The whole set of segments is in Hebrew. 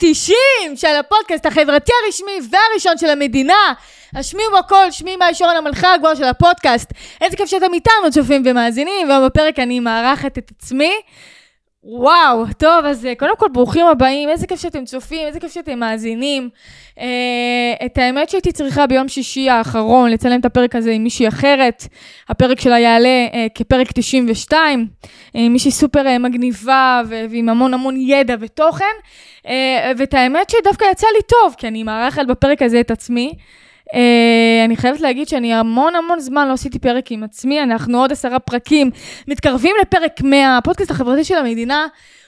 90 של הפודקאסט החברתי הרשמי והראשון של המדינה. השמיעו הכל, שמי מאי שורן המלכה הגבוהה של הפודקאסט. איזה כיף שאתם איתנו צופים ומאזינים, והיום בפרק אני מארחת את עצמי. וואו, טוב, אז אה, קודם כל ברוכים הבאים, איזה כיף שאתם צופים, איזה כיף שאתם מאזינים. אה, את האמת שהייתי צריכה ביום שישי האחרון לצלם את הפרק הזה עם מישהי אחרת. הפרק שלה יעלה אה, כפרק 92. אה, מישהי סופר אה, מגניבה ו- ועם המון המון ידע ותוכן. אה, ואת האמת שדווקא יצא לי טוב, כי אני מארחת בפרק הזה את עצמי. Uh, אני חייבת להגיד שאני המון המון זמן לא עשיתי פרק עם עצמי, אנחנו עוד עשרה פרקים מתקרבים לפרק 100, הפודקאסט החברתי של המדינה.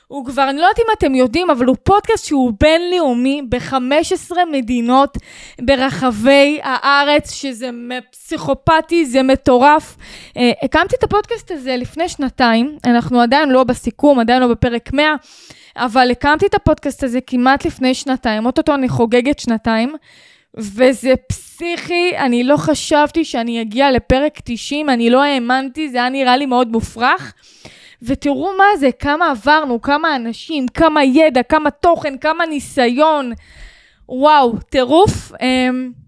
הוא כבר, אני לא יודעת אם אתם יודעים, אבל הוא פודקאסט שהוא בינלאומי ב-15 מדינות ברחבי הארץ, שזה פסיכופתי, זה מטורף. Uh, הקמתי את הפודקאסט הזה לפני שנתיים, אנחנו עדיין לא בסיכום, עדיין לא בפרק 100, אבל הקמתי את הפודקאסט הזה כמעט לפני שנתיים, אוטוטו אני חוגגת שנתיים. וזה פסיכי, אני לא חשבתי שאני אגיע לפרק 90, אני לא האמנתי, זה היה נראה לי מאוד מופרך. ותראו מה זה, כמה עברנו, כמה אנשים, כמה ידע, כמה תוכן, כמה ניסיון. וואו, טירוף. אמ,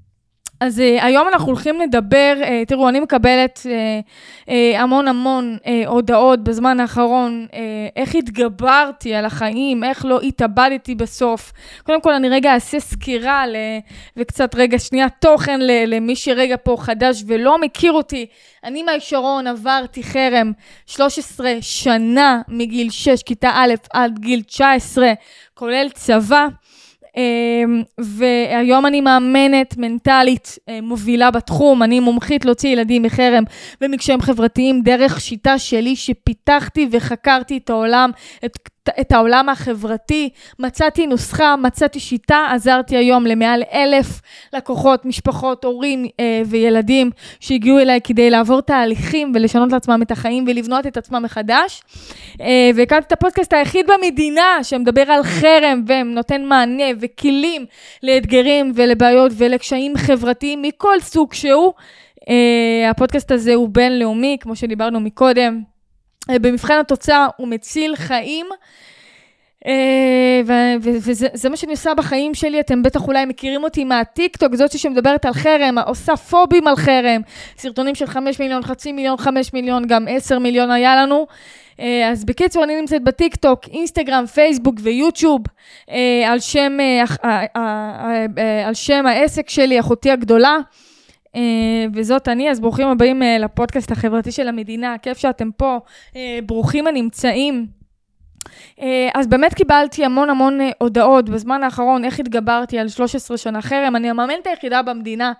אז uh, היום אנחנו הולכים לדבר, uh, תראו, אני מקבלת uh, uh, המון המון uh, הודעות בזמן האחרון, uh, איך התגברתי על החיים, איך לא התאבדתי בסוף. קודם כל, אני רגע אעשה סקירה ל, וקצת רגע שנייה תוכן ל, למי שרגע פה חדש ולא מכיר אותי. אני מאי שרון, עברתי חרם 13 שנה מגיל 6, כיתה א', עד גיל 19, כולל צבא. אמ, והיום אני מאמנת מנטלית אה, מובילה בתחום, אני מומחית להוציא ילדים מחרם ומקשיים חברתיים דרך שיטה שלי שפיתחתי וחקרתי את העולם, את את העולם החברתי, מצאתי נוסחה, מצאתי שיטה, עזרתי היום למעל אלף לקוחות, משפחות, הורים אה, וילדים שהגיעו אליי כדי לעבור תהליכים ולשנות לעצמם את החיים ולבנות את עצמם מחדש. אה, והקמתי את הפודקאסט היחיד במדינה שמדבר על חרם ונותן מענה וכלים לאתגרים ולבעיות ולקשיים חברתיים מכל סוג שהוא. אה, הפודקאסט הזה הוא בינלאומי, כמו שדיברנו מקודם. אה, במבחן התוצאה הוא מציל חיים. Uh, וזה מה שאני עושה בחיים שלי, אתם בטח אולי מכירים אותי מהטיקטוק, זאת שמדברת על חרם, עושה פובים על חרם, סרטונים של 5 מיליון, חצי מיליון, 5 מיליון, גם 10 מיליון היה לנו. Uh, אז בקיצור, אני נמצאת בטיקטוק, אינסטגרם, פייסבוק ויוטיוב, על, שם, על שם העסק שלי, אחותי הגדולה. Uh, וזאת אני, אז ברוכים הבאים uh, לפודקאסט החברתי של המדינה, כיף שאתם פה, uh, ברוכים הנמצאים. אז באמת קיבלתי המון המון הודעות בזמן האחרון, איך התגברתי על 13 שנה חרם. אני המאמנת היחידה במדינה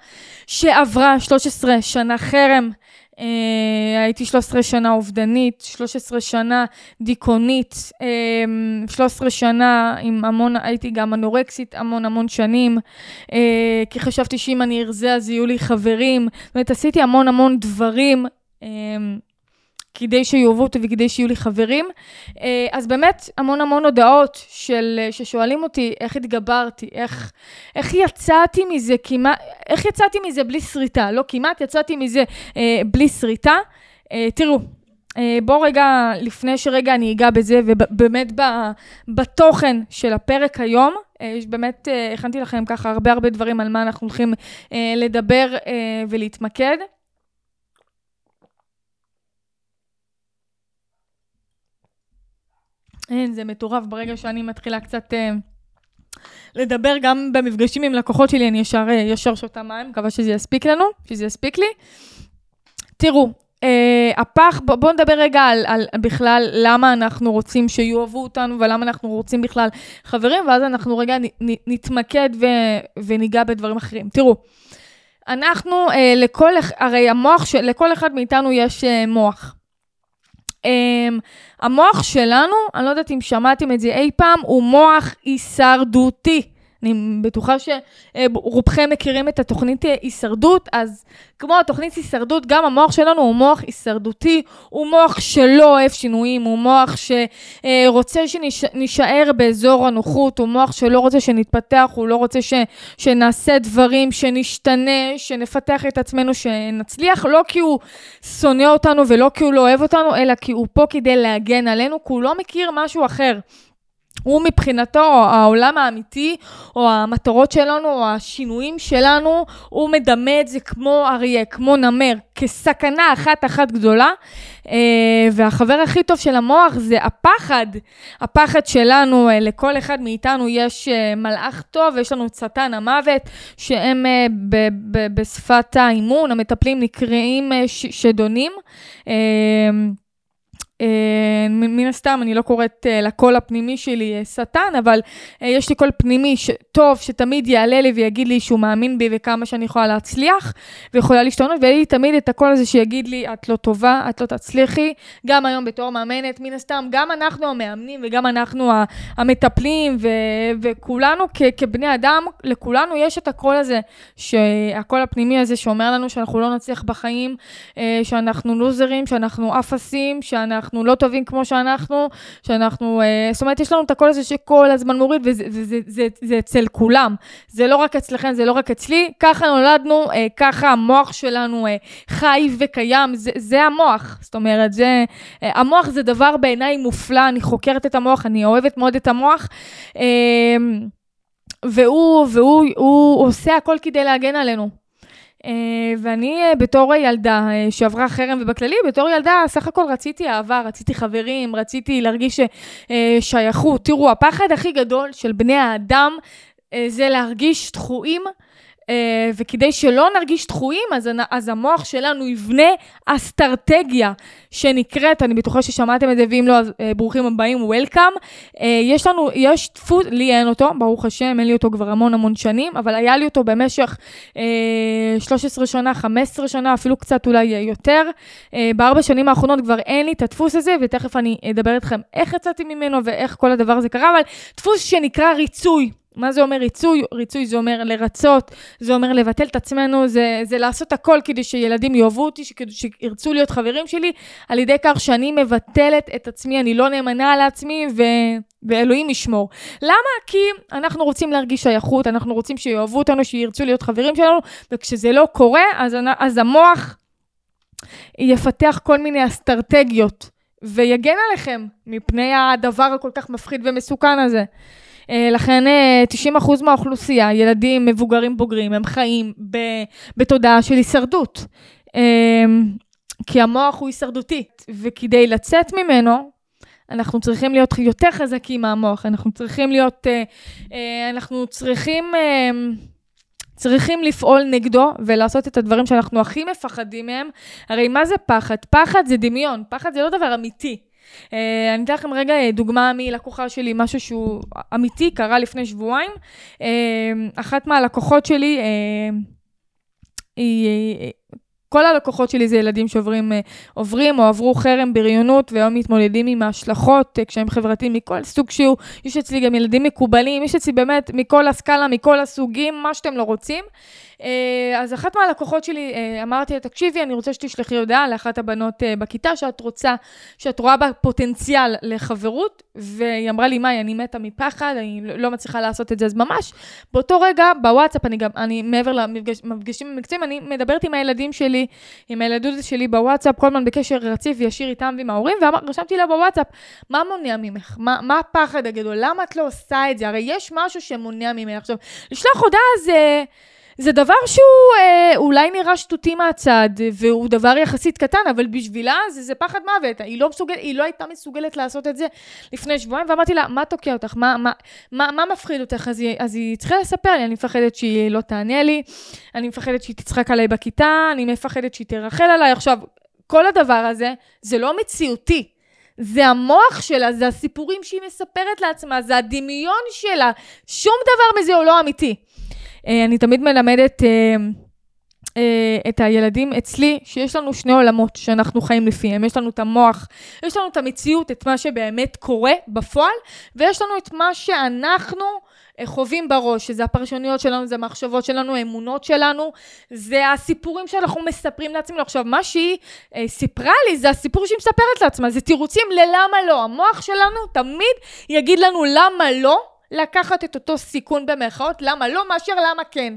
שעברה 13 שנה חרם. Uh, הייתי 13 שנה אובדנית, 13 שנה דיכאונית, uh, 13 שנה עם המון, הייתי גם אנורקסית המון המון שנים, uh, כי חשבתי שאם אני ארזה אז יהיו לי חברים. זאת אומרת, עשיתי המון המון דברים. Uh, כדי שיאהבו אותי וכדי שיהיו לי חברים. אז באמת, המון המון הודעות של, ששואלים אותי איך התגברתי, איך, איך יצאתי מזה כמעט, איך יצאתי מזה בלי שריטה, לא כמעט, יצאתי מזה אה, בלי שריטה. אה, תראו, אה, בואו רגע, לפני שרגע אני אגע בזה, ובאמת בתוכן של הפרק היום, אה, באמת הכנתי לכם ככה הרבה הרבה דברים על מה אנחנו הולכים לדבר ולהתמקד. אין, זה מטורף. ברגע שאני מתחילה קצת אה, לדבר, גם במפגשים עם לקוחות שלי, אני ישר, אה, ישר שותה מים, מקווה שזה יספיק לנו, שזה יספיק לי. תראו, אה, הפח, בואו בוא נדבר רגע על, על בכלל למה אנחנו רוצים שיאהבו אותנו ולמה אנחנו רוצים בכלל חברים, ואז אנחנו רגע נ, נ, נתמקד ו, וניגע בדברים אחרים. תראו, אנחנו, אה, לכל, הרי המוח, של, לכל אחד מאיתנו יש אה, מוח. Um, המוח שלנו, אני לא יודעת אם שמעתם את זה אי פעם, הוא מוח הישרדותי. אני בטוחה שרובכם מכירים את התוכנית הישרדות, אז כמו התוכנית הישרדות, גם המוח שלנו הוא מוח הישרדותי, הוא מוח שלא אוהב שינויים, הוא מוח שרוצה שנישאר באזור הנוחות, הוא מוח שלא רוצה שנתפתח, הוא לא רוצה ש, שנעשה דברים, שנשתנה, שנפתח את עצמנו, שנצליח, לא כי הוא שונא אותנו ולא כי הוא לא אוהב אותנו, אלא כי הוא פה כדי להגן עלינו, כי הוא לא מכיר משהו אחר. הוא מבחינתו, העולם האמיתי, או המטרות שלנו, או השינויים שלנו, הוא מדמה את זה כמו אריה, כמו נמר, כסכנה אחת אחת גדולה. אה, והחבר הכי טוב של המוח זה הפחד. הפחד שלנו, אה, לכל אחד מאיתנו יש אה, מלאך טוב, ויש לנו את שטן המוות, שהם בשפת האימון, המטפלים נקראים שדונים. אה, מן הסתם, אני לא קוראת אה, לקול הפנימי שלי אה, שטן, אבל יש לי קול פנימי טוב, שתמיד יעלה לי ויגיד לי שהוא מאמין בי וכמה שאני יכולה להצליח, ויכולה להשתנות, ויהיה לי תמיד את הקול הזה שיגיד לי, את לא טובה, את לא תצליחי. גם היום בתור מאמנת, מן הסתם, גם אנחנו המאמנים וגם אנחנו המטפלים, ו- וכולנו כ- כבני אדם, לכולנו יש את הקול הזה, הקול הפנימי הזה שאומר לנו שאנחנו לא נצליח בחיים, שאנחנו לוזרים, שאנחנו אפסים, שאנחנו... שאנחנו לא טובים כמו שאנחנו, שאנחנו, אה, זאת אומרת, יש לנו את הקול הזה שכל הזמן מוריד, וזה זה, זה, זה, זה אצל כולם. זה לא רק אצלכם, זה לא רק אצלי, ככה נולדנו, אה, ככה המוח שלנו אה, חי וקיים, זה, זה המוח. זאת אומרת, זה, אה, המוח זה דבר בעיניי מופלא, אני חוקרת את המוח, אני אוהבת מאוד את המוח. אה, והוא, והוא הוא עושה הכל כדי להגן עלינו. אה, ואני אה, בתור ילדה אה, שעברה חרם, ובכללי, בתור ילדה, סך הכל רציתי אהבה, רציתי חברים, רציתי להרגיש שייכות. תראו, הפחד הכי גדול של בני האדם זה להרגיש דחויים וכדי שלא נרגיש דחויים, אז, אז המוח שלנו יבנה אסטרטגיה שנקראת, אני בטוחה ששמעתם את זה, ואם לא, אז uh, ברוכים הבאים, Welcome. Uh, יש לנו, יש דפוס, לי אין אותו, ברוך השם, אין לי אותו כבר המון המון שנים, אבל היה לי אותו במשך uh, 13 שנה, 15 שנה, אפילו קצת אולי יותר. בארבע שנים האחרונות כבר אין לי את הדפוס הזה, ותכף אני אדבר איתכם איך יצאתי ממנו ואיך כל הדבר הזה קרה, אבל דפוס שנקרא ריצוי. מה זה אומר ריצוי? ריצוי זה אומר לרצות, זה אומר לבטל את עצמנו, זה, זה לעשות הכל כדי שילדים יאהבו אותי, כדי שירצו להיות חברים שלי, על ידי כך שאני מבטלת את עצמי, אני לא נאמנה לעצמי, ו... ואלוהים ישמור. למה? כי אנחנו רוצים להרגיש שייכות, אנחנו רוצים שיאהבו אותנו, שירצו להיות חברים שלנו, וכשזה לא קורה, אז, אז המוח יפתח כל מיני אסטרטגיות, ויגן עליכם מפני הדבר הכל כך מפחיד ומסוכן הזה. אה, לכן 90% אה, מהאוכלוסייה, ילדים, מבוגרים, בוגרים, הם חיים בתודעה של הישרדות. אה, כי המוח הוא הישרדותי, וכדי לצאת ממנו, אנחנו צריכים להיות יותר חזקים מהמוח, אנחנו צריכים להיות, אנחנו צריכים, צריכים לפעול נגדו ולעשות את הדברים שאנחנו הכי מפחדים מהם. הרי מה זה פחד? פחד זה דמיון, פחד זה לא דבר אמיתי. Uh, אני אתן לכם רגע אה, דוגמה מלקוחה שלי, משהו שהוא אמיתי, קרה לפני שבועיים. Uh, אחת מהלקוחות שלי, uh, היא... כל הלקוחות שלי זה ילדים שעוברים עוברים או עברו חרם, בריונות, והיום מתמודדים עם ההשלכות, כשהם חברתיים מכל סוג שהוא. יש אצלי גם ילדים מקובלים, יש אצלי באמת מכל הסקאלה, מכל הסוגים, מה שאתם לא רוצים. אה, אז אחת מהלקוחות שלי, אה, אמרתי לה, תקשיבי, אני רוצה שתשלחי הודעה לאחת הבנות אה, בכיתה שאת רוצה, שאת רואה בה פוטנציאל לחברות, והיא אמרה לי, מאי, אני מתה מפחד, אני לא מצליחה לעשות את זה, אז ממש באותו רגע, בוואטסאפ, אני גם, אני מעבר למפגשים המקצועיים, אני מדברת עם הילדים שלי, עם הילדות שלי בוואטסאפ, כל הזמן בקשר רציף וישיר איתם ועם ההורים, ורשמתי לה בוואטסאפ, מה מונע ממך? מה, מה הפחד הגדול? למה את לא עושה את זה? הרי יש משהו שמונע ממך. עכשיו, לשלוח הודעה זה... זה דבר שהוא אה, אולי נראה שטותי מהצד, והוא דבר יחסית קטן, אבל בשבילה זה, זה פחד מוות. היא לא, מסוגל, היא לא הייתה מסוגלת לעשות את זה לפני שבועיים, ואמרתי לה, מה תוקע אותך? מה, מה, מה, מה מפחיד אותך? אז היא, אז היא צריכה לספר לי, אני מפחדת שהיא לא תענה לי, אני מפחדת שהיא תצחק עליי בכיתה, אני מפחדת שהיא תרחל עליי. עכשיו, כל הדבר הזה, זה לא מציאותי. זה המוח שלה, זה הסיפורים שהיא מספרת לעצמה, זה הדמיון שלה. שום דבר מזה הוא לא אמיתי. אה, אני תמיד מלמדת אה, אה, את הילדים אצלי, שיש לנו שני עולמות שאנחנו חיים לפיהם. יש לנו את המוח, יש לנו את המציאות, את מה שבאמת קורה בפועל, ויש לנו את מה שאנחנו חווים בראש, שזה הפרשנויות שלנו, זה המחשבות שלנו, האמונות שלנו, זה הסיפורים שאנחנו מספרים לעצמנו. עכשיו, מה שהיא אה, סיפרה לי, זה הסיפור שהיא מספרת לעצמה, זה תירוצים ללמה לא. המוח שלנו תמיד יגיד לנו למה לא לקחת את אותו סיכון במרכאות, למה לא, מאשר למה כן.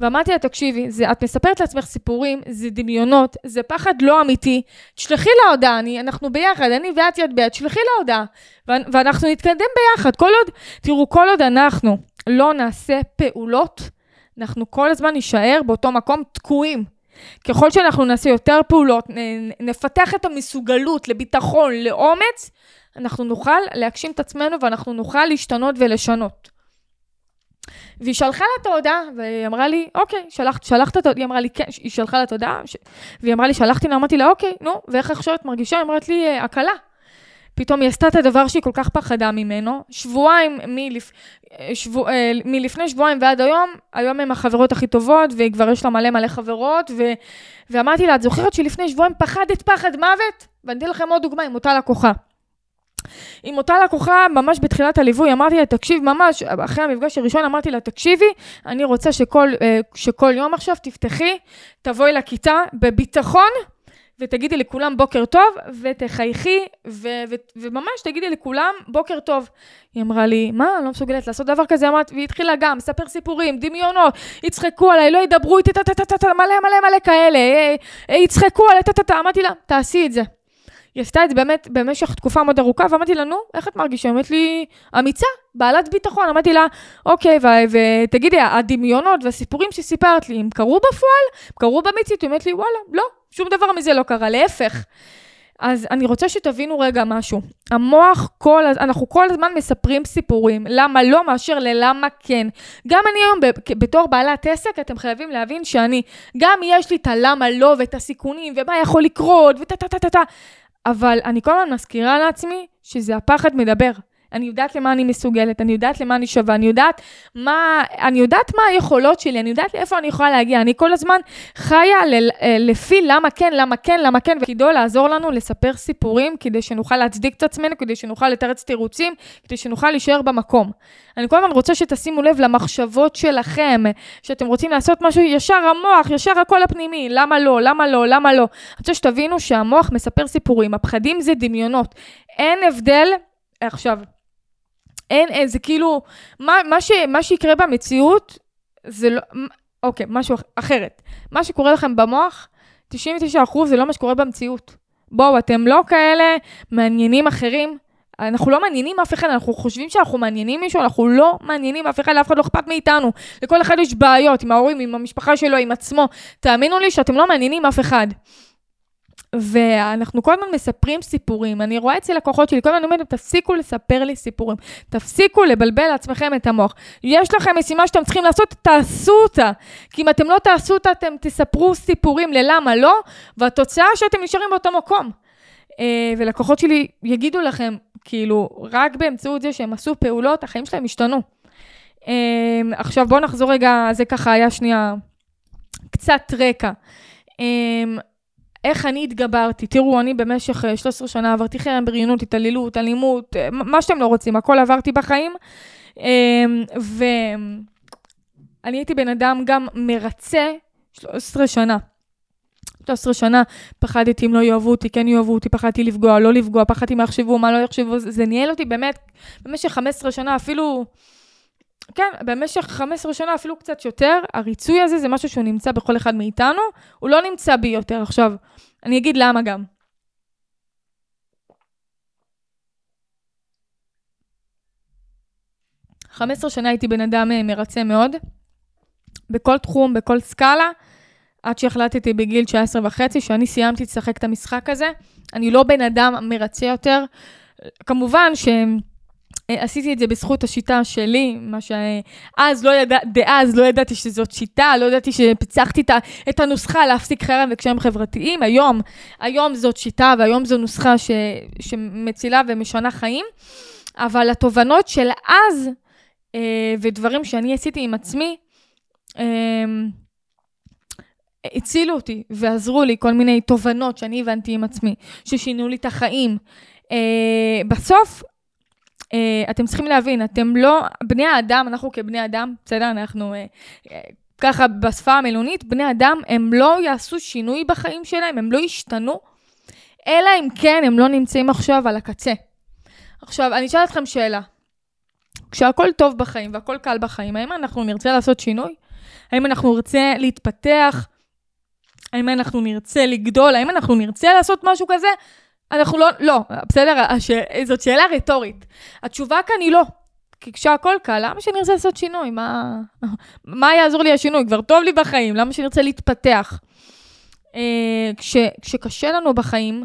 ואמרתי לה, תקשיבי, זה, את מספרת לעצמך סיפורים, זה דמיונות, זה פחד לא אמיתי. תשלחי לה הודעה, אנחנו ביחד, אני ואת יד ביד, תשלחי לה הודעה. ואנחנו נתקדם ביחד. כל עוד, תראו, כל עוד אנחנו לא נעשה פעולות, אנחנו כל הזמן נישאר באותו מקום תקועים. ככל שאנחנו נעשה יותר פעולות, נפתח את המסוגלות לביטחון, לאומץ, אנחנו נוכל להגשים את עצמנו ואנחנו נוכל להשתנות ולשנות. והיא שלחה לה את ההודעה, והיא אמרה לי, אוקיי, שלחת, שלחת את ההודעה, היא אמרה לי, כן, היא שלחה לה את ההודעה, ש... והיא אמרה לי, שלחתי לה, אמרתי לה, אוקיי, נו, ואיך עכשיו את מרגישה? היא אמרת לי, אה, הקלה. פתאום היא עשתה את הדבר שהיא כל כך פחדה ממנו. שבועיים מלפ... שבוע... אה, מלפני שבועיים ועד היום, היום הם החברות הכי טובות, והיא כבר יש לה מלא מלא חברות, ו... ואמרתי לה, את זוכרת שלפני שבועיים פחדת פחד מוות? ואני אתן לכם עוד דוגמה עם אותה לקוחה. עם אותה לקוחה, ממש בתחילת הליווי, אמרתי לה, תקשיב, ממש, אחרי המפגש הראשון אמרתי לה, תקשיבי, אני רוצה שכל, אה, שכל יום עכשיו תפתחי, תבואי לכיתה בביטחון, ותגידי לכולם בוקר טוב, ותחייכי, ו- ו- וממש תגידי לכולם בוקר טוב. היא אמרה לי, מה, אני לא מסוגלת לעשות דבר כזה? אמרת, והיא התחילה גם, ספר סיפורים, דמיונות, יצחקו עליי, לא ידברו איתי, טה-טה-טה, מלא מלא מלא כאלה, אה, אה, יצחקו עליי, טה-טה-טה, אמרתי לה, תעשי את זה. היא עשתה את זה באמת במשך תקופה מאוד ארוכה, ואמרתי לה, נו, איך את מרגישה? אמרת לי, אמיצה, בעלת ביטחון. אמרתי לה, אוקיי, ותגידי, הדמיונות והסיפורים שסיפרת לי, הם קרו בפועל? הם קרו במציאות? היא אומרת לי, וואלה, לא, שום דבר מזה לא קרה, להפך. אז אני רוצה שתבינו רגע משהו. המוח, כל, אנחנו כל הזמן מספרים סיפורים, למה לא מאשר ללמה כן. גם אני היום, בתור בעלת עסק, אתם חייבים להבין שאני, גם יש לי את הלמה לא ואת הסיכונים, ומה יכול לקרות, וטה טה טה טה טה. אבל אני כל הזמן מזכירה לעצמי שזה הפחד מדבר. אני יודעת למה אני מסוגלת, אני יודעת למה אני שווה, אני יודעת מה, אני יודעת מה היכולות שלי, אני יודעת לאיפה אני יכולה להגיע. אני כל הזמן חיה ל, אה, לפי למה כן, למה כן, למה כן, ותפקידו לעזור לנו לספר סיפורים כדי שנוכל להצדיק את עצמנו, כדי שנוכל לתרץ תירוצים, כדי שנוכל להישאר במקום. אני כל הזמן רוצה שתשימו לב למחשבות שלכם, שאתם רוצים לעשות משהו ישר המוח, ישר הקול הפנימי, למה לא, למה לא, למה לא. אני רוצה שתבינו שהמוח מספר סיפורים, הפחדים זה דמיונות. אין הבדל, עכשיו, אין, אין, זה כאילו, מה, מה, ש, מה שיקרה במציאות, זה לא, אוקיי, משהו אחרת. מה שקורה לכם במוח, 99% זה לא מה שקורה במציאות. בואו, אתם לא כאלה מעניינים אחרים. אנחנו לא מעניינים אף אחד, אנחנו חושבים שאנחנו מעניינים מישהו, אנחנו לא מעניינים אף אחד, לאף אחד לא אכפת מאיתנו. לכל אחד יש בעיות, עם ההורים, עם המשפחה שלו, עם עצמו. תאמינו לי שאתם לא מעניינים אף אחד. ואנחנו כל הזמן מספרים סיפורים. אני רואה אצל לקוחות שלי, כל הזמן אומרת, תפסיקו לספר לי סיפורים. תפסיקו לבלבל לעצמכם את המוח. יש לכם משימה שאתם צריכים לעשות, תעשו אותה. כי אם אתם לא תעשו אותה, אתם תספרו סיפורים ללמה לא, והתוצאה שאתם נשארים באותו מקום. Uh, ולקוחות שלי יגידו לכם, כאילו, רק באמצעות זה שהם עשו פעולות, החיים שלהם השתנו. Uh, עכשיו בואו נחזור רגע, זה ככה היה שנייה קצת רקע. איך אני התגברתי. תראו, אני במשך 13 אה, שנה עברתי חרם, בריונות, התעללות, אלימות, אה, מה שאתם לא רוצים, הכל עברתי בחיים. אמ, ואני הייתי בן אדם גם מרצה 13 שנה. 13 שנה פחדתי אם לא יאהבו אותי, כן יאהבו אותי, פחדתי לפגוע, לא לפגוע, פחדתי מה יחשבו, מה לא יחשבו, זה ניהל אותי באמת במשך 15 שנה, אפילו, כן, במשך 15 שנה, אפילו קצת יותר. הריצוי הזה זה משהו שהוא נמצא בכל אחד מאיתנו, הוא לא נמצא בי יותר. עכשיו, אני אגיד למה גם. חמש עשרה שנה הייתי בן אדם אה, מרצה מאוד, בכל תחום, בכל סקאלה, עד שהחלטתי בגיל 19 וחצי, שאני סיימתי לשחק את המשחק הזה. אני לא בן אדם מרצה יותר. כמובן שהם... אה, עשיתי את זה בזכות השיטה שלי, מה שאז לא ידע, דאז לא ידעתי שזאת שיטה, לא ידעתי שפיצחתי את הנוסחה להפסיק חרם וקשרים חברתיים. היום, היום זאת שיטה והיום זו נוסחה ש, שמצילה ומשנה חיים. אבל התובנות של אז, אה, ודברים שאני עשיתי עם עצמי, אה, הצילו אותי ועזרו לי כל מיני תובנות שאני הבנתי עם עצמי, ששינו לי את החיים. בסוף, אה, אתם צריכים להבין, אתם לא, בני האדם, אנחנו כבני אדם, בסדר? אנחנו אה, אה, ככה בשפה המילונית, בני אדם, הם לא יעשו שינוי בחיים שלהם, הם לא ישתנו, אלא אם כן הם לא נמצאים עכשיו על הקצה. עכשיו, אני אשאל אתכם שאלה. כשהכול טוב בחיים והכול קל בחיים, האם אנחנו נרצה לעשות שינוי? האם אנחנו נרצה להתפתח? האם אנחנו נרצה לגדול? האם אנחנו נרצה לעשות משהו כזה? אנחנו לא, לא, בסדר? הש... זאת שאלה רטורית. התשובה כאן היא לא. כי כשהכול קל, למה שאני ארצה לעשות שינוי? מה, מה יעזור לי השינוי? כבר טוב לי בחיים, למה שאני ארצה להתפתח? אה, כש, כשקשה לנו בחיים,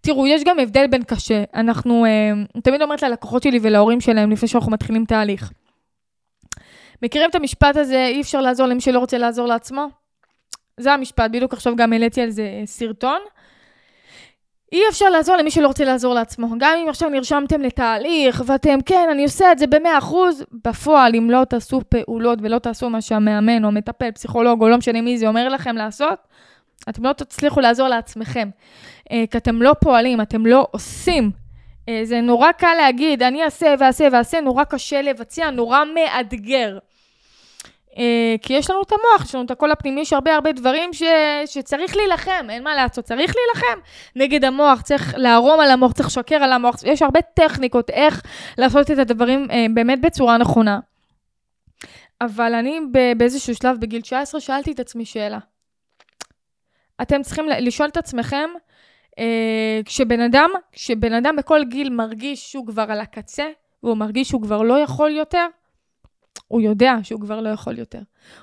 תראו, יש גם הבדל בין קשה. אנחנו, אה, תמיד אומרת ללקוחות שלי ולהורים שלהם לפני שאנחנו מתחילים תהליך. מכירים את המשפט הזה, אי אפשר לעזור למי שלא רוצה לעזור לעצמו? זה המשפט, בדיוק עכשיו גם העליתי על זה סרטון. אי אפשר לעזור למי שלא רוצה לעזור לעצמו. גם אם עכשיו נרשמתם לתהליך, ואתם, כן, אני עושה את זה ב-100%, בפועל, אם לא תעשו פעולות ולא תעשו מה שהמאמן או מטפל, פסיכולוג או לא משנה מי זה אומר לכם לעשות, אתם לא תצליחו לעזור לעצמכם. אה, כי אתם לא פועלים, אתם לא עושים. אה, זה נורא קל להגיד, אני אעשה ואעשה ואעשה, נורא קשה לבצע, נורא מאתגר. אה, כי יש לנו את המוח, יש לנו את הקול הפנימי, יש הרבה הרבה דברים ש, שצריך להילחם, אין מה לעשות, צריך להילחם נגד המוח, צריך לערום על המוח, צריך לשקר על המוח, יש הרבה טכניקות איך לעשות את הדברים אה, באמת בצורה נכונה. אבל אני באיזשהו שלב, בגיל 19, שאלתי את עצמי שאלה. אתם צריכים לשאול את עצמכם, אה, כשבן אדם, כשבן אדם בכל גיל מרגיש שהוא כבר על הקצה, והוא מרגיש שהוא כבר לא יכול יותר, הוא יודע שהוא כבר לא יכול יותר.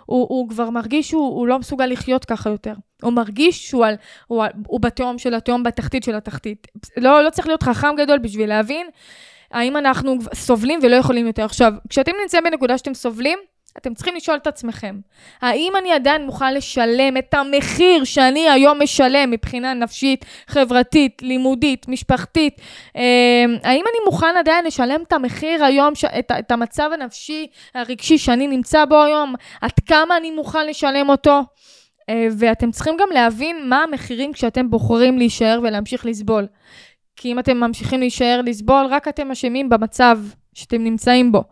הוא, הוא כבר מרגיש שהוא לא מסוגל לחיות ככה יותר. הוא מרגיש שהוא על, הוא, הוא בתהום של התהום, בתחתית של התחתית. לא, לא צריך להיות חכם גדול בשביל להבין האם אנחנו סובלים ולא יכולים יותר. עכשיו, כשאתם נמצאים בנקודה שאתם סובלים, אתם צריכים לשאול את עצמכם, האם אני עדיין מוכן לשלם את המחיר שאני היום משלם מבחינה נפשית, חברתית, לימודית, משפחתית? אה, האם אני מוכן עדיין לשלם את המחיר היום, את, המצב הנפשי, הרגשי שאני נמצא בו היום? עד כמה אני מוכן לשלם אותו? אה, ואתם צריכים גם להבין מה המחירים כשאתם בוחרים להישאר ולהמשיך לסבול. כי אם אתם ממשיכים להישאר לסבול, רק אתם אשמים במצב שאתם נמצאים בו.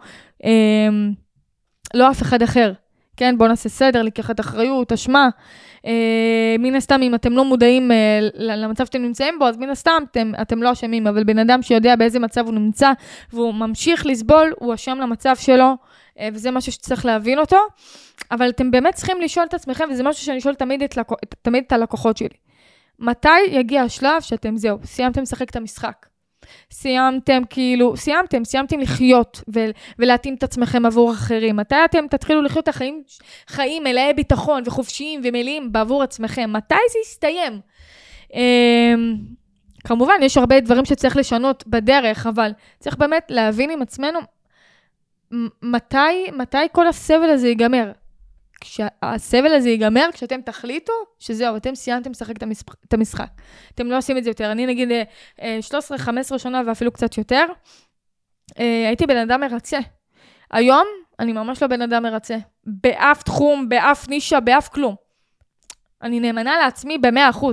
לא אף אחד אחר. כן, בואו נעשה סדר, לקיחת אחריות, אשמה. אה, מן הסתם, אם אתם לא מודעים אה, למצב שאתם נמצאים בו, אז מן הסתם אתם, אתם לא אשמים, אבל בן אדם שיודע באיזה מצב הוא נמצא והוא ממשיך לסבול, הוא אשם למצב שלו, אה, וזה משהו שצריך להבין אותו. אבל אתם באמת צריכים לשאול את עצמכם, וזה משהו שאני שואלת תמיד את, תמיד את הלקוחות שלי. מתי יגיע השלב שאתם, זהו, סיימתם לשחק את המשחק? סיימתם כאילו, סיימתם, סיימתם לחיות ו- ולהתאים את עצמכם עבור אחרים. מתי אתם תתחילו לחיות את החיים, חיים מלאי ביטחון וחופשיים ומלאים בעבור עצמכם? מתי זה יסתיים? אמ, כמובן, יש הרבה דברים שצריך לשנות בדרך, אבל צריך באמת להבין עם עצמנו מתי, מתי כל הסבל הזה ייגמר. כשהסבל הזה ייגמר, כשאתם תחליטו שזהו, אתם סיימתם לשחק את המשחק. אתם לא עושים את זה יותר. אני נגיד 13-15 אה, שנה ואפילו קצת יותר, אה, הייתי בן אדם מרצה. היום אני ממש לא בן אדם מרצה. באף תחום, באף נישה, באף כלום. אני נאמנה לעצמי ב-100%.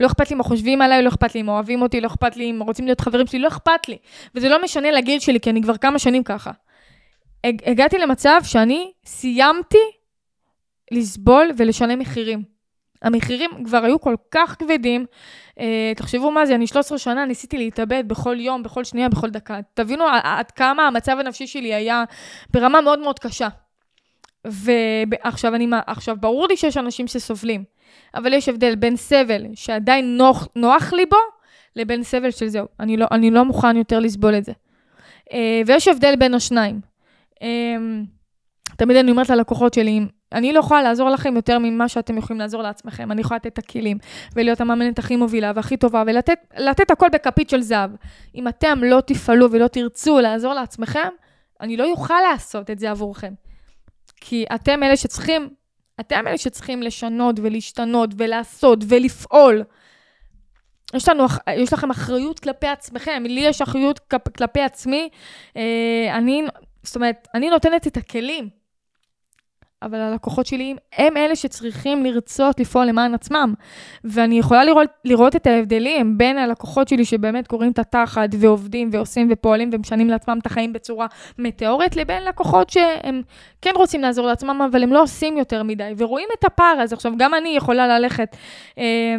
לא אכפת לי מה חושבים עליי, לא אכפת לי אם אוהבים אותי, לא אכפת לי אם רוצים להיות חברים שלי, לא אכפת לי. וזה לא משנה לגיל שלי, כי אני כבר כמה שנים ככה. הגעתי למצב שאני סיימתי לסבול ולשלם מחירים. המחירים כבר היו כל כך כבדים. Uh, תחשבו מה זה, אני 13 שנה ניסיתי להתאבד בכל יום, בכל שנייה, בכל דקה. תבינו עד כמה המצב הנפשי שלי היה ברמה מאוד מאוד קשה. ועכשיו אני, עכשיו ברור לי שיש אנשים שסובלים, אבל יש הבדל בין סבל שעדיין נוח, נוח לי בו, לבין סבל של זהו, אני לא, אני לא מוכן יותר לסבול את זה. Uh, ויש הבדל בין השניים. Uh, תמיד אני אומרת ללקוחות שלי, אני לא יכולה לעזור לכם יותר ממה שאתם יכולים לעזור לעצמכם. אני יכולה לתת את הכלים, ולהיות המאמנת הכי מובילה והכי טובה, ולתת הכל בכפית של זהב. אם אתם לא תפעלו ולא תרצו לעזור לעצמכם, אני לא אוכל לעשות את זה עבורכם. כי אתם אלה שצריכים, אתם אלה שצריכים לשנות ולהשתנות ולעשות ולפעול. יש, לנו, יש לכם אחריות כלפי עצמכם, לי יש אחריות כלפי עצמי. אה, אני, זאת אומרת, אני נותנת את הכלים. אבל הלקוחות שלי הם אלה שצריכים לרצות לפעול למען עצמם. ואני יכולה לראות, לראות את ההבדלים בין הלקוחות שלי שבאמת קוראים את התחת ועובדים ועושים ופועלים ומשנים לעצמם את החיים בצורה מטאורית, לבין לקוחות שהם כן רוצים לעזור לעצמם, אבל הם לא עושים יותר מדי, ורואים את הפער הזה. עכשיו, גם אני יכולה ללכת... אה,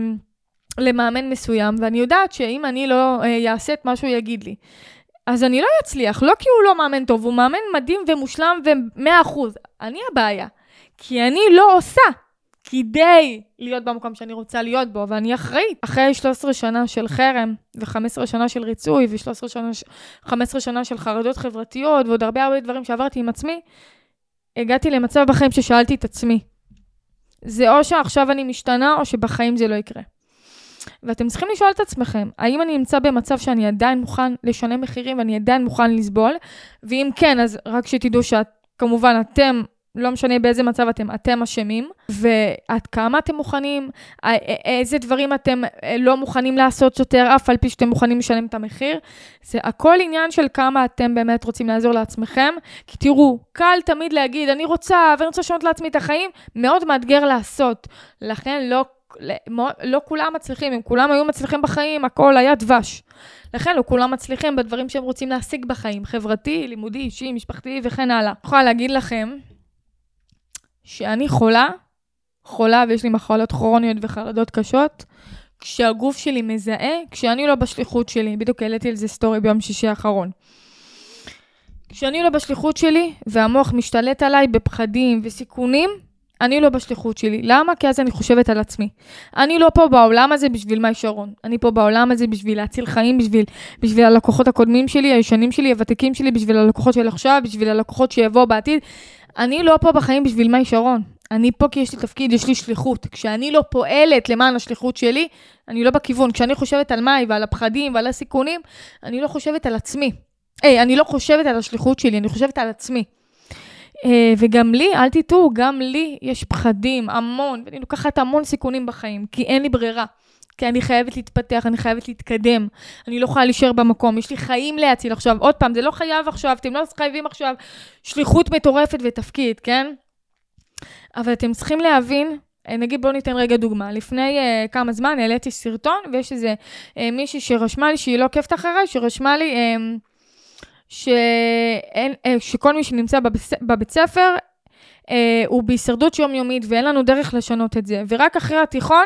למאמן מסוים, ואני יודעת שאם אני לא אעשה אה, את מה שהוא יגיד לי, אז אני לא אצליח, לא כי הוא לא מאמן טוב, הוא מאמן מדהים ומושלם ומאה אחוז. אני הבעיה. כי אני לא עושה כדי להיות במקום שאני רוצה להיות בו, ואני אחראית. אחרי 13 שנה של חרם, ו-15 שנה של ריצוי, ו-13 שנה, 15 שנה של חרדות חברתיות, ועוד הרבה הרבה דברים שעברתי עם עצמי, הגעתי למצב בחיים ששאלתי את עצמי, זה או שעכשיו אני משתנה, או שבחיים זה לא יקרה. ואתם צריכים לשאול את עצמכם, האם אני נמצא במצב שאני עדיין מוכן לשלם מחירים ואני עדיין מוכן לסבול? ואם כן, אז רק שתדעו שכמובן אתם לא משנה באיזה מצב אתם, אתם אשמים, ועד כמה אתם מוכנים, איזה דברים אתם אה, לא מוכנים לעשות יותר, אף על פי שאתם מוכנים לשלם את המחיר. זה הכל עניין של כמה אתם באמת רוצים לעזור לעצמכם. כי תראו, קל תמיד להגיד, אני רוצה, ואני רוצה לשנות לעצמי את החיים, מאוד מאתגר לעשות. לכן לא לא, כולם מצליחים, אם כולם היו מצליחים בחיים, הכל היה דבש. לכן לא כולם מצליחים בדברים שהם רוצים להשיג בחיים, חברתי, לימודי, אישי, משפחתי וכן הלאה. אני יכולה להגיד לכם שאני חולה, חולה ויש לי מחלות כרוניות וחרדות קשות, כשהגוף שלי מזהה, כשאני לא בשליחות שלי, בדיוק העליתי על זה סטורי ביום שישי האחרון. כשאני לא בשליחות שלי והמוח משתלט עליי בפחדים וסיכונים, אני לא בשליחות שלי. למה? כי אז אני חושבת על עצמי. אני לא פה בעולם הזה בשביל מאי שרון. אני פה בעולם הזה בשביל להציל חיים, בשביל, בשביל הלקוחות הקודמים שלי, הישנים שלי, הוותיקים שלי, בשביל הלקוחות של עכשיו, בשביל הלקוחות שיבואו בעתיד. אני לא פה בחיים בשביל מאי שרון. אני פה כי יש לי תפקיד, יש לי שליחות. כשאני לא פועלת למען השליחות שלי, אני לא בכיוון. כשאני חושבת על מאי ועל הפחדים ועל הסיכונים, אני לא חושבת על עצמי. היי, אני לא חושבת על השליחות שלי, אני חושבת על עצמי. אה, וגם לי, אל תטעו, גם לי יש פחדים, המון, ואני לוקחת המון סיכונים בחיים, כי אין לי ברירה. כי אני חייבת להתפתח, אני חייבת להתקדם. אני לא יכולה להישאר במקום, יש לי חיים להציל עכשיו. עוד פעם, זה לא חייב עכשיו, אתם לא חייבים עכשיו שליחות מטורפת ותפקיד, כן? אבל אתם צריכים להבין, אה, נגיד בואו ניתן רגע דוגמה. לפני uh, כמה זמן העליתי סרטון, ויש איזה uh, מישהי שרשמה לי שהיא לא עוקבת אחריי, שרשמה לי... Uh, שאין, אה, שכל מי שנמצא בבס, בבית ספר אה, הוא בהישרדות יומיומית ואין לנו דרך לשנות את זה. ורק אחרי התיכון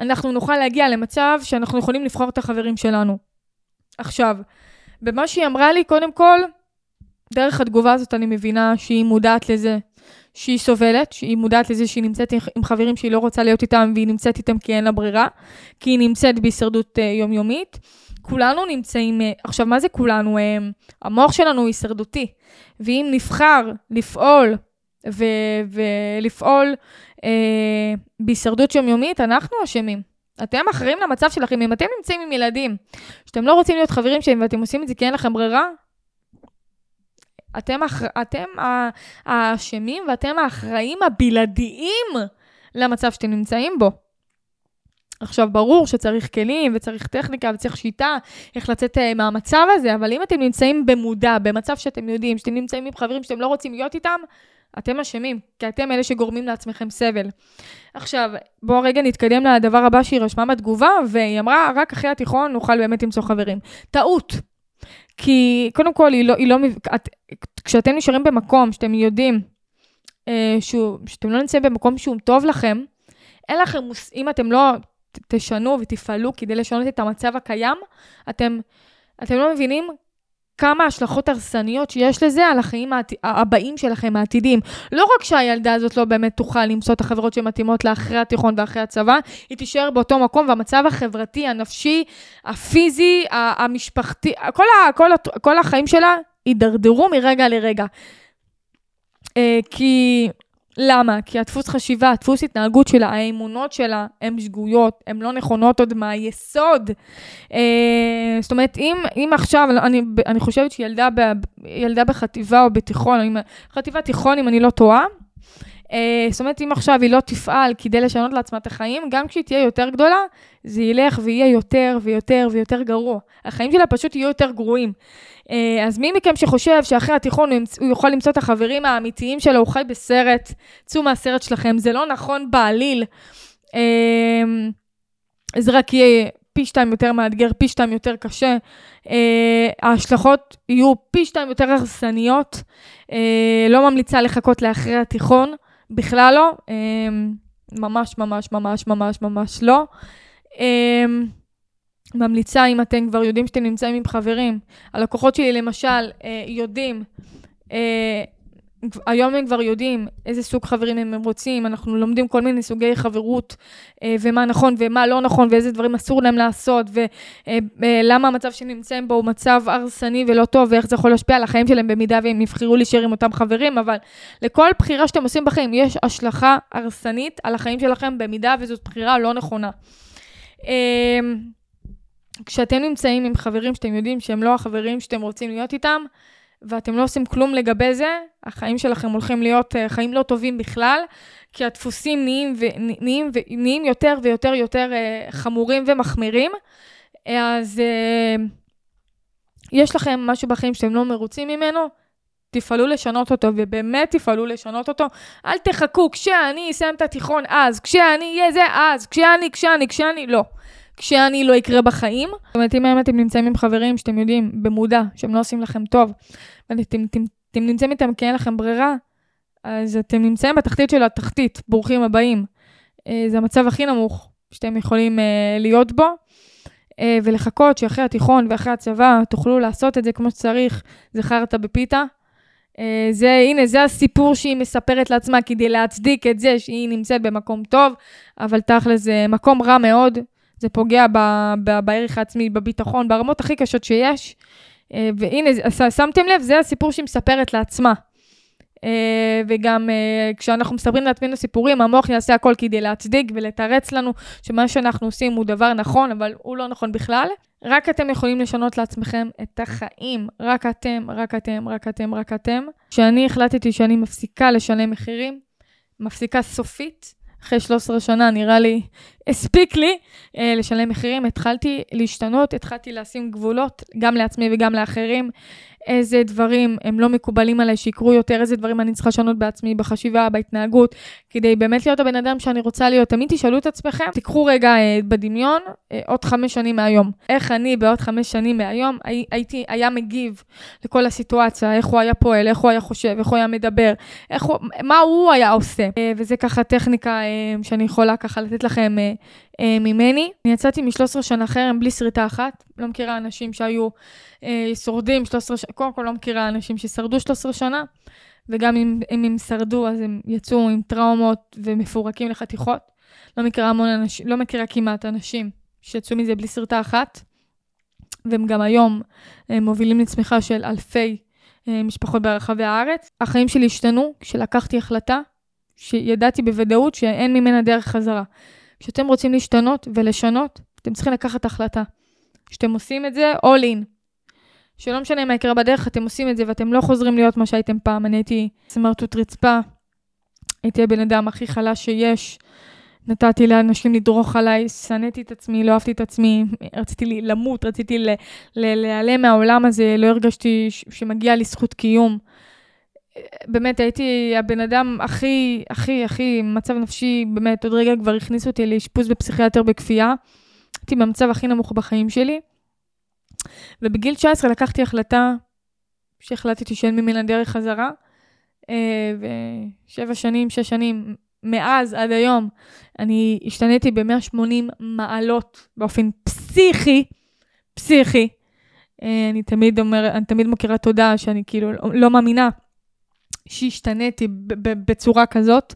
אנחנו נוכל להגיע למצב שאנחנו יכולים לבחור את החברים שלנו. עכשיו, במה שהיא אמרה לי, קודם כל, דרך התגובה הזאת אני מבינה שהיא מודעת לזה שהיא סובלת, שהיא מודעת לזה שהיא נמצאת עם חברים שהיא לא רוצה להיות איתם והיא נמצאת איתם כי אין לה ברירה, כי היא נמצאת בהישרדות uh, יומיומית. כולנו נמצאים, אה, עכשיו, מה זה כולנו? אה, המוח שלנו הוא הישרדותי, ואם נבחר לפעול ו- ולפעול אה, בהישרדות יומיומית, אנחנו אשמים. אתם אחראים למצב שלכם. אם אתם נמצאים עם ילדים, שאתם לא רוצים להיות חברים שלהם ואתם עושים את זה כי אין לכם ברירה, אתם, אתם האשמים ואתם האחראים הבלעדיים למצב שאתם נמצאים בו. עכשיו, ברור שצריך כלים וצריך טכניקה וצריך שיטה איך לצאת אה, מהמצב הזה, אבל אם אתם נמצאים במודע, במצב שאתם יודעים, שאתם נמצאים עם חברים שאתם לא רוצים להיות איתם, אתם אשמים, כי אתם אלה שגורמים לעצמכם סבל. עכשיו, בואו רגע נתקדם לדבר הבא שהיא רשמה בתגובה, והיא אמרה, רק אחרי התיכון נוכל באמת למצוא חברים. טעות. כי קודם כל, היא לא, היא לא, את, כשאתם נשארים במקום שאתם יודעים אה, שהוא, שאתם לא נמצאים במקום שהוא טוב לכם, אין לכם, אם אתם לא תשנו ותפעלו כדי לשנות את המצב הקיים, אתם, אתם לא מבינים כמה השלכות הרסניות שיש לזה על החיים העתי, הבאים שלכם, העתידיים. לא רק שהילדה הזאת לא באמת תוכל למצוא את החברות שמתאימות לה אחרי התיכון ואחרי הצבא, היא תישאר באותו מקום, והמצב החברתי, הנפשי, הפיזי, המשפחתי, כל, ה, כל, כל החיים שלה יידרדרו מרגע לרגע. אה, כי למה? כי הדפוס חשיבה, הדפוס התנהגות שלה, האמונות שלה, הן שגויות, הן לא נכונות עוד מהיסוד. אה, זאת אומרת, אם, אם עכשיו, אני, אני חושבת שילדה ב, ילדה בחטיבה או בתיכון, חטיבה תיכון, אם אני לא טועה, אה, זאת אומרת, אם עכשיו היא לא תפעל כדי לשנות לעצמה את החיים, גם כשהיא תהיה יותר גדולה, זה ילך ויהיה יותר ויותר ויותר גרוע. החיים שלה פשוט יהיו יותר גרועים. אה, אז מי מכם שחושב שאחרי התיכון הוא, יכול למצוא את החברים האמיתיים שלו, הוא חי בסרט, צאו מהסרט שלכם, זה לא נכון בעליל. אה, זה רק יהיה פי שתיים יותר מאתגר, פי שתיים יותר קשה. אה, ההשלכות יהיו פי שתיים יותר הרסניות. לא ממליצה לחכות לאחרי התיכון, בכלל לא. ממש ממש ממש ממש ממש לא. אה, ממליצה, אם אתם כבר יודעים שאתם נמצאים עם חברים, הלקוחות שלי למשל אה, יודעים, אה, היום הם כבר יודעים איזה סוג חברים הם רוצים, אנחנו לומדים כל מיני סוגי חברות, אה, ומה נכון ומה לא נכון, ואיזה דברים אסור להם לעשות, ולמה המצב שנמצאים בו הוא מצב הרסני ולא טוב, ואיך זה יכול להשפיע על החיים שלהם במידה והם יבחרו להישאר עם אותם חברים, אבל לכל בחירה שאתם עושים בחיים יש השלכה הרסנית על החיים שלכם במידה וזאת בחירה לא נכונה. כשאתם נמצאים עם חברים שאתם יודעים שהם לא החברים שאתם רוצים להיות איתם, ואתם לא עושים כלום לגבי זה, החיים שלכם הולכים להיות uh, חיים לא טובים בכלל, כי הדפוסים נהיים, ו, נהיים, ו, נהיים יותר ויותר יותר uh, חמורים ומחמירים. אז uh, יש לכם משהו בחיים שאתם לא מרוצים ממנו, תפעלו לשנות אותו, ובאמת תפעלו לשנות אותו. אל תחכו, כשאני אסיים את התיכון אז, כשאני אהיה זה אז, כשאני, כשאני, כשאני, לא. כשאני לא יקרה בחיים. זאת אומרת, אם היום אתם נמצאים עם חברים שאתם יודעים, במודע, שהם לא עושים לכם טוב, ואתם אתם, אתם, אתם נמצאים איתם כי אין לכם ברירה, אז אתם נמצאים בתחתית של התחתית, ברוכים הבאים. אה, זה המצב הכי נמוך שאתם יכולים אה, להיות בו, אה, ולחכות שאחרי התיכון ואחרי הצבא תוכלו לעשות את זה כמו שצריך, זה חרטא בפיתה. זה, הנה, זה הסיפור שהיא מספרת לעצמה כדי להצדיק את זה שהיא נמצאת במקום טוב, אבל תכל'ס זה מקום רע מאוד. זה פוגע ב- בערך העצמי, בביטחון, ברמות הכי קשות שיש. אה, והנה, שמתם לב, זה הסיפור שהיא מספרת לעצמה. אה, וגם אה, כשאנחנו מספרים לעצמנו סיפורים, המוח יעשה הכל כדי להצדיק ולתרץ לנו שמה שאנחנו עושים הוא דבר נכון, אבל הוא לא נכון בכלל. רק אתם יכולים לשנות לעצמכם את החיים. רק אתם, רק אתם, רק אתם, רק אתם. כשאני החלטתי שאני מפסיקה לשלם מחירים, מפסיקה סופית, אחרי 13 שנה, נראה לי, הספיק לי אה, לשלם מחירים. התחלתי להשתנות, התחלתי לשים גבולות, גם לעצמי וגם לאחרים. איזה דברים הם לא מקובלים עליי שיקרו יותר, איזה דברים אני צריכה לשנות בעצמי, בחשיבה, בהתנהגות, כדי באמת להיות הבן אדם שאני רוצה להיות. תמיד תשאלו את עצמכם, תיקחו רגע אה, בדמיון אה, עוד חמש שנים מהיום. איך אני בעוד חמש שנים מהיום הי, הייתי, היה מגיב לכל הסיטואציה, איך הוא היה פועל, איך הוא היה חושב, איך הוא היה מדבר, הוא, מה הוא היה עושה. אה, וזה ככה טכניקה אה, שאני יכולה ככה לתת לכם אה, ממני. אני יצאתי מ-13 שנה חרם בלי שריטה אחת. לא מכירה אנשים שהיו אה, שורדים 13 שנה, קודם כל לא מכירה אנשים ששרדו 13 שנה, וגם אם, אם הם שרדו אז הם יצאו עם טראומות ומפורקים לחתיכות. לא מכירה המון אנשים, לא מכירה כמעט אנשים שיצאו מזה בלי שריטה אחת. והם גם היום הם אה, מובילים לצמיחה של אלפי אה, משפחות ברחבי הארץ. החיים שלי השתנו כשלקחתי החלטה שידעתי בוודאות שאין ממנה דרך חזרה. כשאתם רוצים להשתנות ולשנות, אתם צריכים לקחת החלטה. כשאתם עושים את זה, all in. שלא משנה מה יקרה בדרך, אתם עושים את זה ואתם לא חוזרים להיות מה שהייתם פעם. אני הייתי סמרטוט רצפה, הייתי הבן אדם הכי חלש שיש, נתתי לאנשים לדרוך עליי, שנאתי את עצמי, לא אהבתי את עצמי, רציתי למות, רציתי להיעלם מהעולם הזה, לא הרגשתי שמגיע לי זכות קיום. באמת, הייתי הבן אדם הכי, הכי, הכי, מצב נפשי, באמת, עוד רגע כבר הכניסו אותי לאשפוז בפסיכיאטר בכפייה. הייתי במצב הכי נמוך בחיים שלי. ובגיל 19 לקחתי החלטה שהחלטתי שאין ממנה דרך חזרה. אה, ושבע שנים, שש שנים, מאז עד היום, אני השתניתי ב-180 מעלות באופן פסיכי, פסיכי. אה, אני תמיד אומר, אני תמיד מכירה תודה שאני כאילו לא, לא מאמינה שהשתניתי בצורה כזאת.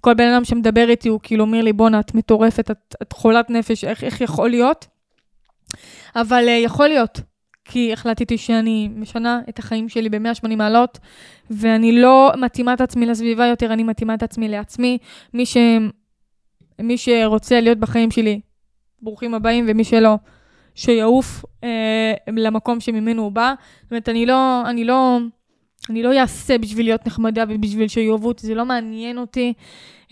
כל בן אדם שמדבר איתי הוא כאילו אומר לי, בואנה, את מטורפת, את, את חולת נפש, איך, איך יכול להיות? אבל uh, יכול להיות, כי החלטתי שאני משנה את החיים שלי ב-180 מעלות, ואני לא מתאימה את עצמי לסביבה יותר, אני מתאימה את עצמי לעצמי. מי, ש... מי שרוצה להיות בחיים שלי, ברוכים הבאים, ומי שלא, שיעוף אה, למקום שממנו הוא בא. זאת אומרת, אני לא, אני לא אני לא אעשה בשביל להיות נחמדה ובשביל שיאהבו אותי, זה לא מעניין אותי.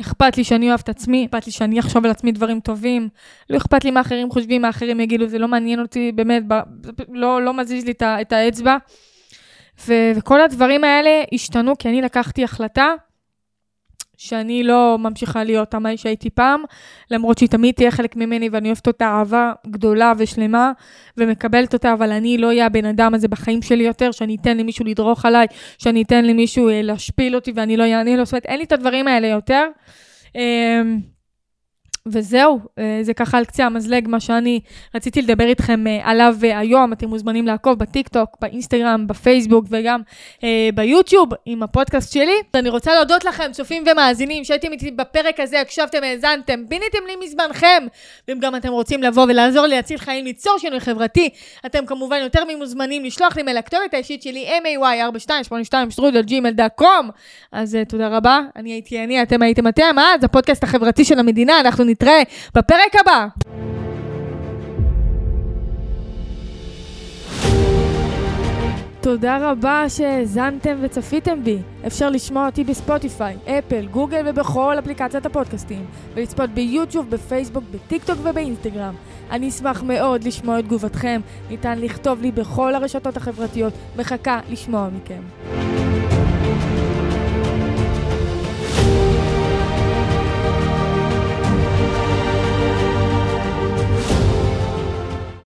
אכפת לי שאני אוהב את עצמי, אכפת לי שאני אחשוב על עצמי דברים טובים. לא אכפת לי מה אחרים חושבים, מה אחרים יגידו, זה לא מעניין אותי, באמת, ב, לא, לא מזיז לי את, את האצבע. ו, וכל הדברים האלה השתנו כי אני לקחתי החלטה שאני לא ממשיכה להיות המאי שהייתי פעם, למרות שהיא תמיד תהיה חלק ממני ואני אוהבת אותה אהבה גדולה ושלמה ומקבלת אותה, אבל אני לא אהיה הבן אדם הזה בחיים שלי יותר, שאני אתן למישהו לדרוך עליי, שאני אתן למישהו אה, להשפיל אותי ואני לא אענה לו, זאת אומרת, אין לי את הדברים האלה יותר. אה, וזהו, אה, זה ככה על קצה המזלג, מה שאני רציתי לדבר איתכם אה, עליו אה, היום. אתם מוזמנים לעקוב בטיקטוק, באינסטגרם, בפייסבוק וגם אה, ביוטיוב עם הפודקאסט שלי. אני רוצה להודות לכם, צופים ומאזינים, שהייתם איתי בפרק הזה, הקשבתם, האזנתם, פיניתם לי מזמנכם. ואם גם אתם רוצים לבוא ולעזור לי להציל חיים, ליצור שינוי חברתי, אתם כמובן יותר ממוזמנים לשלוח לי מייל לכתובת האישית שלי, may4282 אז תודה רבה, אני הייתי אני, אתם הייתם אתם, אז הפודקאסט החברתי של המדינה, אנחנו נתראה בפרק הבא. תודה רבה שהאזנתם וצפיתם בי. אפשר לשמוע אותי בספוטיפיי, אפל, גוגל ובכל אפליקציית הפודקאסטים, ולצפות ביוטיוב, בפייסבוק, בטיקטוק ובאינסטגרם. אני אשמח מאוד לשמוע את תגובתכם, ניתן לכתוב לי בכל הרשתות החברתיות, מחכה לשמוע מכם.